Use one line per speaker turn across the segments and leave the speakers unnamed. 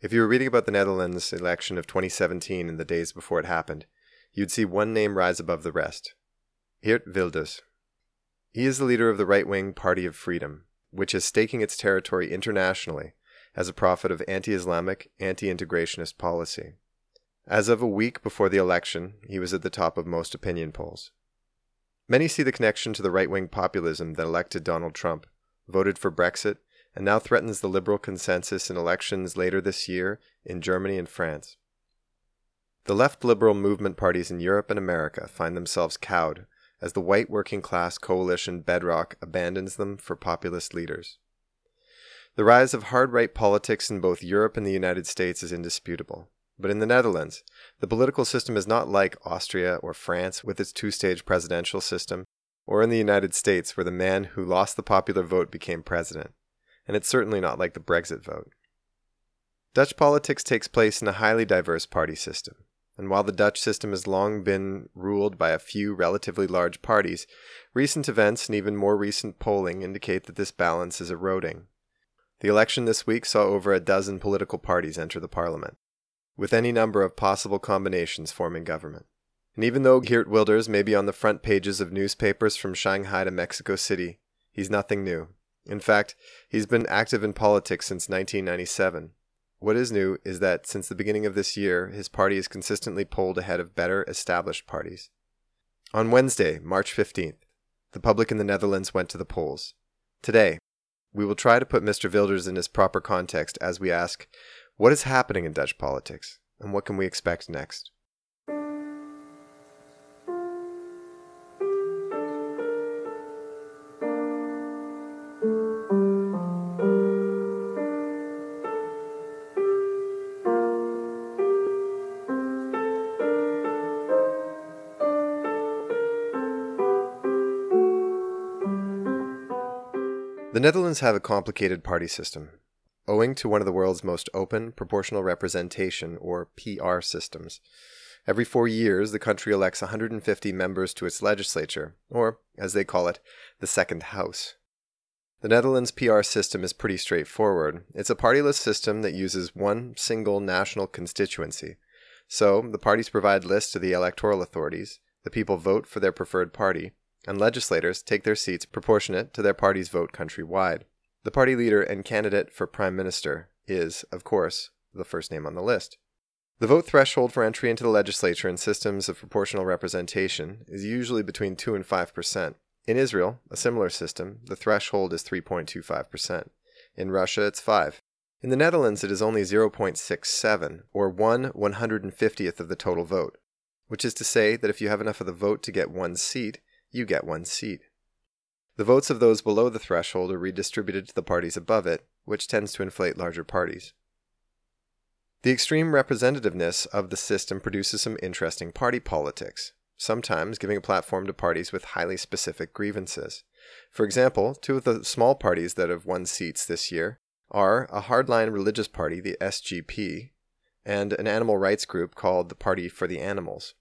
If you were reading about the Netherlands election of 2017 in the days before it happened, you'd see one name rise above the rest Geert Wilders. He is the leader of the right wing Party of Freedom, which is staking its territory internationally as a prophet of anti Islamic, anti integrationist policy. As of a week before the election, he was at the top of most opinion polls. Many see the connection to the right wing populism that elected Donald Trump, voted for Brexit, and now threatens the liberal consensus in elections later this year in Germany and France. The left liberal movement parties in Europe and America find themselves cowed as the white working class coalition bedrock abandons them for populist leaders. The rise of hard right politics in both Europe and the United States is indisputable. But in the Netherlands, the political system is not like Austria or France with its two stage presidential system, or in the United States where the man who lost the popular vote became president and it's certainly not like the Brexit vote. Dutch politics takes place in a highly diverse party system, and while the Dutch system has long been ruled by a few relatively large parties, recent events and even more recent polling indicate that this balance is eroding. The election this week saw over a dozen political parties enter the parliament, with any number of possible combinations forming government. And even though Geert Wilders may be on the front pages of newspapers from Shanghai to Mexico City, he's nothing new. In fact, he's been active in politics since 1997. What is new is that since the beginning of this year, his party has consistently polled ahead of better established parties. On Wednesday, March 15th, the public in the Netherlands went to the polls. Today, we will try to put Mr. Wilders in his proper context as we ask what is happening in Dutch politics and what can we expect next? The Netherlands have a complicated party system, owing to one of the world's most open proportional representation, or PR, systems. Every four years, the country elects 150 members to its legislature, or, as they call it, the Second House. The Netherlands PR system is pretty straightforward. It's a party list system that uses one single national constituency. So, the parties provide lists to the electoral authorities, the people vote for their preferred party, and legislators take their seats proportionate to their party's vote countrywide. The party leader and candidate for prime minister is, of course, the first name on the list. The vote threshold for entry into the legislature in systems of proportional representation is usually between 2 and 5%. In Israel, a similar system, the threshold is 3.25%. In Russia, it's 5. In the Netherlands, it is only 0.67, or 1 150th of the total vote, which is to say that if you have enough of the vote to get one seat, you get one seat. The votes of those below the threshold are redistributed to the parties above it, which tends to inflate larger parties. The extreme representativeness of the system produces some interesting party politics, sometimes giving a platform to parties with highly specific grievances. For example, two of the small parties that have won seats this year are a hardline religious party, the SGP, and an animal rights group called the Party for the Animals.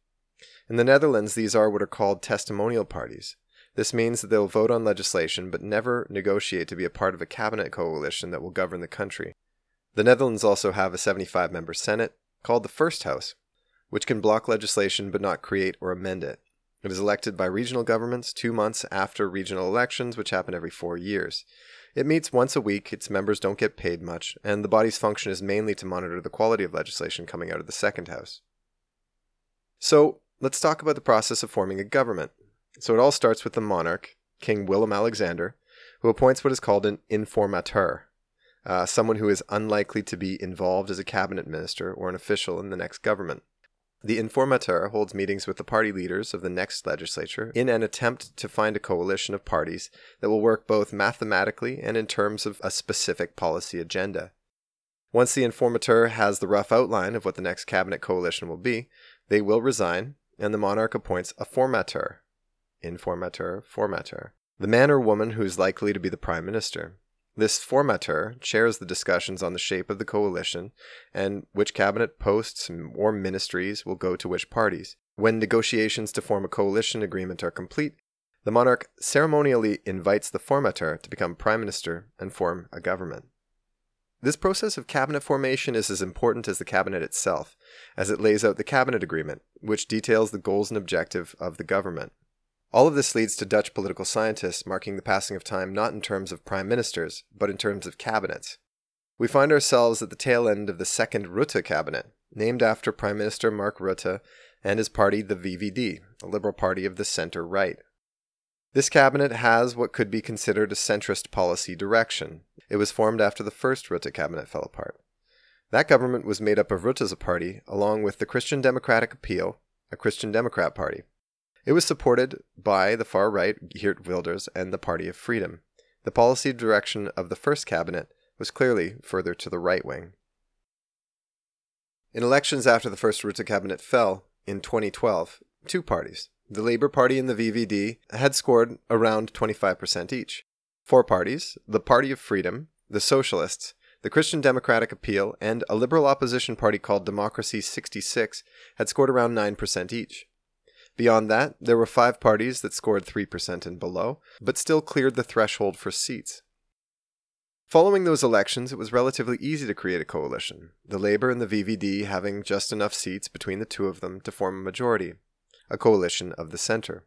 In the Netherlands, these are what are called testimonial parties. This means that they'll vote on legislation but never negotiate to be a part of a cabinet coalition that will govern the country. The Netherlands also have a 75 member Senate, called the First House, which can block legislation but not create or amend it. It is elected by regional governments two months after regional elections, which happen every four years. It meets once a week, its members don't get paid much, and the body's function is mainly to monitor the quality of legislation coming out of the Second House. So, let's talk about the process of forming a government. So it all starts with the monarch, King Willem Alexander, who appoints what is called an informateur, uh, someone who is unlikely to be involved as a cabinet minister or an official in the next government. The informateur holds meetings with the party leaders of the next legislature in an attempt to find a coalition of parties that will work both mathematically and in terms of a specific policy agenda. Once the informateur has the rough outline of what the next cabinet coalition will be, they will resign and the monarch appoints a formateur, informateur, formateur, the man or woman who is likely to be the prime minister. This formateur chairs the discussions on the shape of the coalition and which cabinet posts or ministries will go to which parties. When negotiations to form a coalition agreement are complete, the monarch ceremonially invites the formateur to become prime minister and form a government. This process of cabinet formation is as important as the cabinet itself, as it lays out the cabinet agreement, which details the goals and objective of the government. All of this leads to Dutch political scientists marking the passing of time not in terms of prime ministers, but in terms of cabinets. We find ourselves at the tail end of the second Rutte cabinet, named after Prime Minister Mark Rutte and his party, the VVD, a liberal party of the center right. This cabinet has what could be considered a centrist policy direction. It was formed after the first Rutte cabinet fell apart. That government was made up of Rutte's party, along with the Christian Democratic Appeal, a Christian Democrat party. It was supported by the far right Geert Wilders and the Party of Freedom. The policy direction of the first cabinet was clearly further to the right wing. In elections after the first Rutte cabinet fell, in 2012, two parties, the Labour Party and the VVD, had scored around 25% each. Four parties, the Party of Freedom, the Socialists, the Christian Democratic Appeal, and a liberal opposition party called Democracy 66 had scored around 9% each. Beyond that, there were five parties that scored 3% and below, but still cleared the threshold for seats. Following those elections, it was relatively easy to create a coalition, the Labour and the VVD having just enough seats between the two of them to form a majority, a coalition of the centre.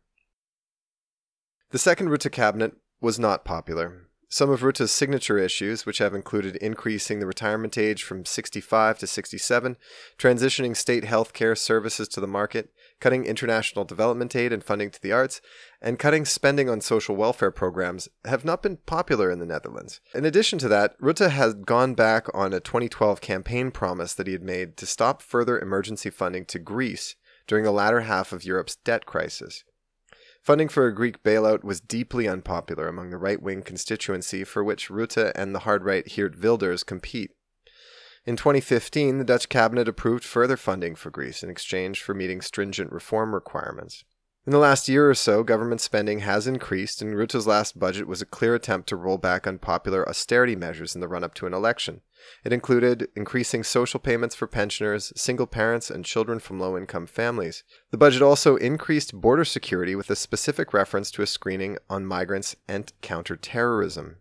The second Rutte cabinet was not popular. Some of Rutte's signature issues, which have included increasing the retirement age from 65 to 67, transitioning state health care services to the market, cutting international development aid and funding to the arts, and cutting spending on social welfare programs have not been popular in the Netherlands. In addition to that, Rutte has gone back on a 2012 campaign promise that he had made to stop further emergency funding to Greece during the latter half of Europe's debt crisis. Funding for a Greek bailout was deeply unpopular among the right wing constituency for which Rutte and the hard right Geert Wilders compete. In 2015, the Dutch cabinet approved further funding for Greece in exchange for meeting stringent reform requirements. In the last year or so, government spending has increased, and Rutte's last budget was a clear attempt to roll back unpopular austerity measures in the run up to an election. It included increasing social payments for pensioners, single parents, and children from low income families. The budget also increased border security with a specific reference to a screening on migrants and counterterrorism.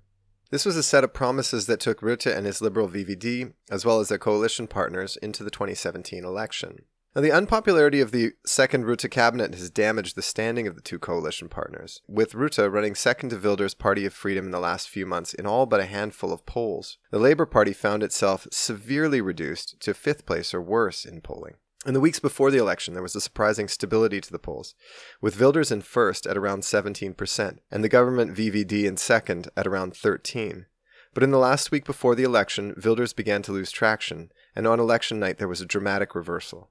This was a set of promises that took Rutte and his Liberal VVD, as well as their coalition partners, into the 2017 election. Now, the unpopularity of the second Rutte cabinet has damaged the standing of the two coalition partners, with Rutte running second to Wilders' Party of Freedom in the last few months in all but a handful of polls. The Labour Party found itself severely reduced to fifth place or worse in polling. In the weeks before the election, there was a surprising stability to the polls, with Wilders in first at around 17%, and the government VVD in second at around 13. But in the last week before the election, Wilders began to lose traction, and on election night there was a dramatic reversal.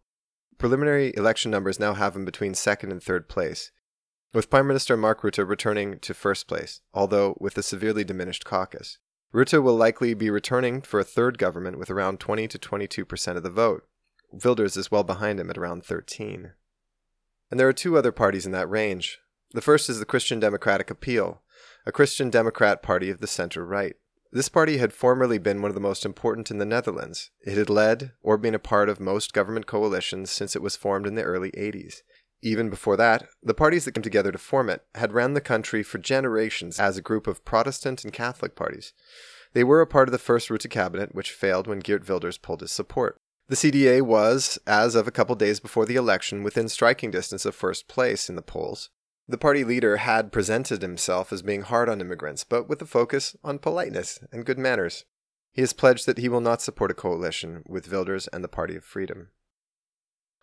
Preliminary election numbers now have him between second and third place, with Prime Minister Mark Rutte returning to first place, although with a severely diminished caucus. Rutte will likely be returning for a third government with around 20 to 22% of the vote, Wilders is well behind him at around 13. And there are two other parties in that range. The first is the Christian Democratic Appeal, a Christian Democrat party of the center right. This party had formerly been one of the most important in the Netherlands. It had led or been a part of most government coalitions since it was formed in the early 80s. Even before that, the parties that came together to form it had ran the country for generations as a group of Protestant and Catholic parties. They were a part of the first Rutte cabinet, which failed when Geert Wilders pulled his support. The CDA was, as of a couple days before the election, within striking distance of first place in the polls. The party leader had presented himself as being hard on immigrants, but with a focus on politeness and good manners. He has pledged that he will not support a coalition with Wilders and the Party of Freedom.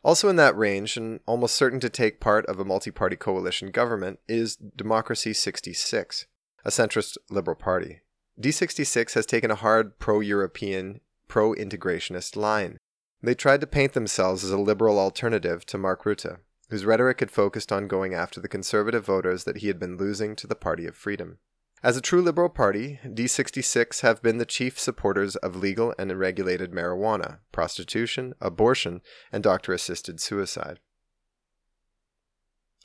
Also in that range, and almost certain to take part of a multi party coalition government, is Democracy 66, a centrist liberal party. D66 has taken a hard pro European, pro integrationist line. They tried to paint themselves as a liberal alternative to Mark Rutte, whose rhetoric had focused on going after the conservative voters that he had been losing to the Party of Freedom. As a true liberal party, D66 have been the chief supporters of legal and regulated marijuana, prostitution, abortion, and doctor assisted suicide.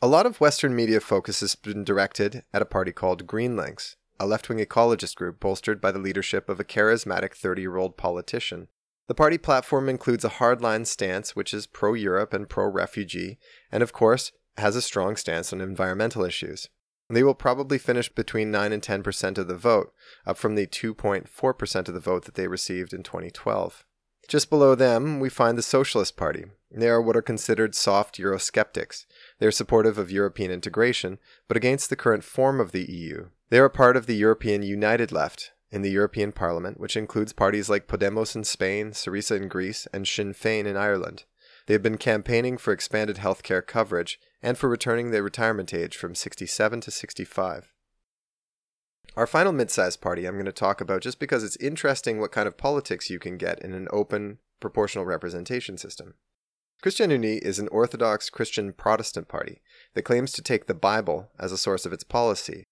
A lot of Western media focus has been directed at a party called Greenlinks, a left wing ecologist group bolstered by the leadership of a charismatic 30 year old politician the party platform includes a hardline stance, which is pro Europe and pro refugee, and of course, has a strong stance on environmental issues. They will probably finish between 9 and 10% of the vote, up from the 2.4% of the vote that they received in 2012. Just below them, we find the Socialist Party. They are what are considered soft Eurosceptics. They are supportive of European integration, but against the current form of the EU. They are part of the European United Left in the European Parliament, which includes parties like Podemos in Spain, Syriza in Greece, and Sinn Féin in Ireland. They have been campaigning for expanded healthcare coverage and for returning the retirement age from 67 to 65. Our final mid-sized party I'm going to talk about just because it's interesting what kind of politics you can get in an open proportional representation system. ChristenUnie is an Orthodox Christian Protestant party that claims to take the Bible as a source of its policy.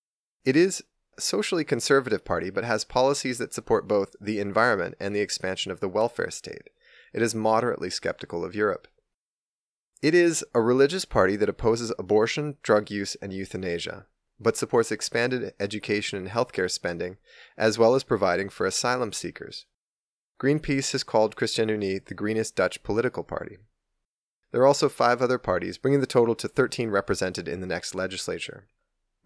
It is socially conservative party but has policies that support both the environment and the expansion of the welfare state. It is moderately skeptical of Europe. It is a religious party that opposes abortion, drug use, and euthanasia but supports expanded education and healthcare spending, as well as providing for asylum seekers. Greenpeace has called Christian the greenest Dutch political party. There are also five other parties, bringing the total to 13 represented in the next legislature.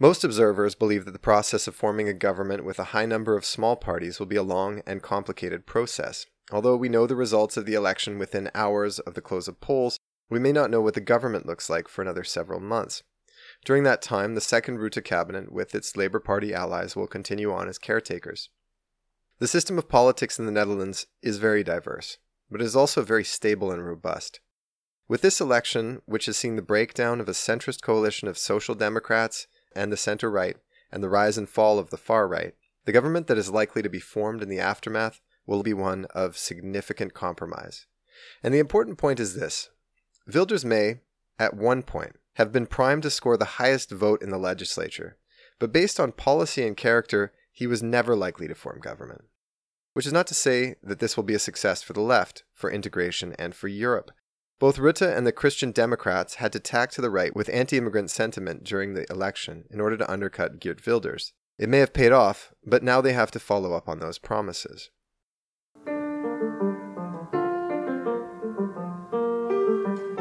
Most observers believe that the process of forming a government with a high number of small parties will be a long and complicated process. Although we know the results of the election within hours of the close of polls, we may not know what the government looks like for another several months. During that time, the second Rutte cabinet with its Labour Party allies will continue on as caretakers. The system of politics in the Netherlands is very diverse, but it is also very stable and robust. With this election, which has seen the breakdown of a centrist coalition of social democrats and the center right, and the rise and fall of the far right, the government that is likely to be formed in the aftermath will be one of significant compromise. And the important point is this Wilders may, at one point, have been primed to score the highest vote in the legislature, but based on policy and character, he was never likely to form government. Which is not to say that this will be a success for the left, for integration, and for Europe. Both Rutte and the Christian Democrats had to tack to the right with anti immigrant sentiment during the election in order to undercut Geert Wilders. It may have paid off, but now they have to follow up on those promises. The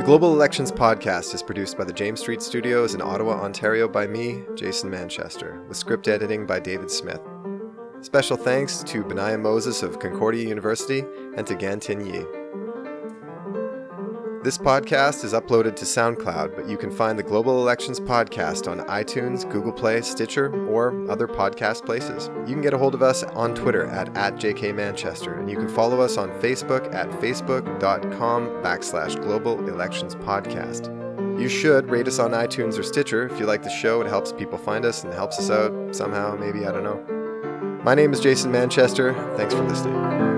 Global Elections Podcast is produced by the James Street Studios in Ottawa, Ontario by me, Jason Manchester, with script editing by David Smith. Special thanks to Benaiah Moses of Concordia University and to Gan Tin Yi. This podcast is uploaded to SoundCloud, but you can find the Global Elections Podcast on iTunes, Google Play, Stitcher, or other podcast places. You can get a hold of us on Twitter at, at JKManchester, and you can follow us on Facebook at facebook.com backslash Global Elections Podcast. You should rate us on iTunes or Stitcher if you like the show. It helps people find us and helps us out somehow, maybe, I don't know. My name is Jason Manchester. Thanks for listening.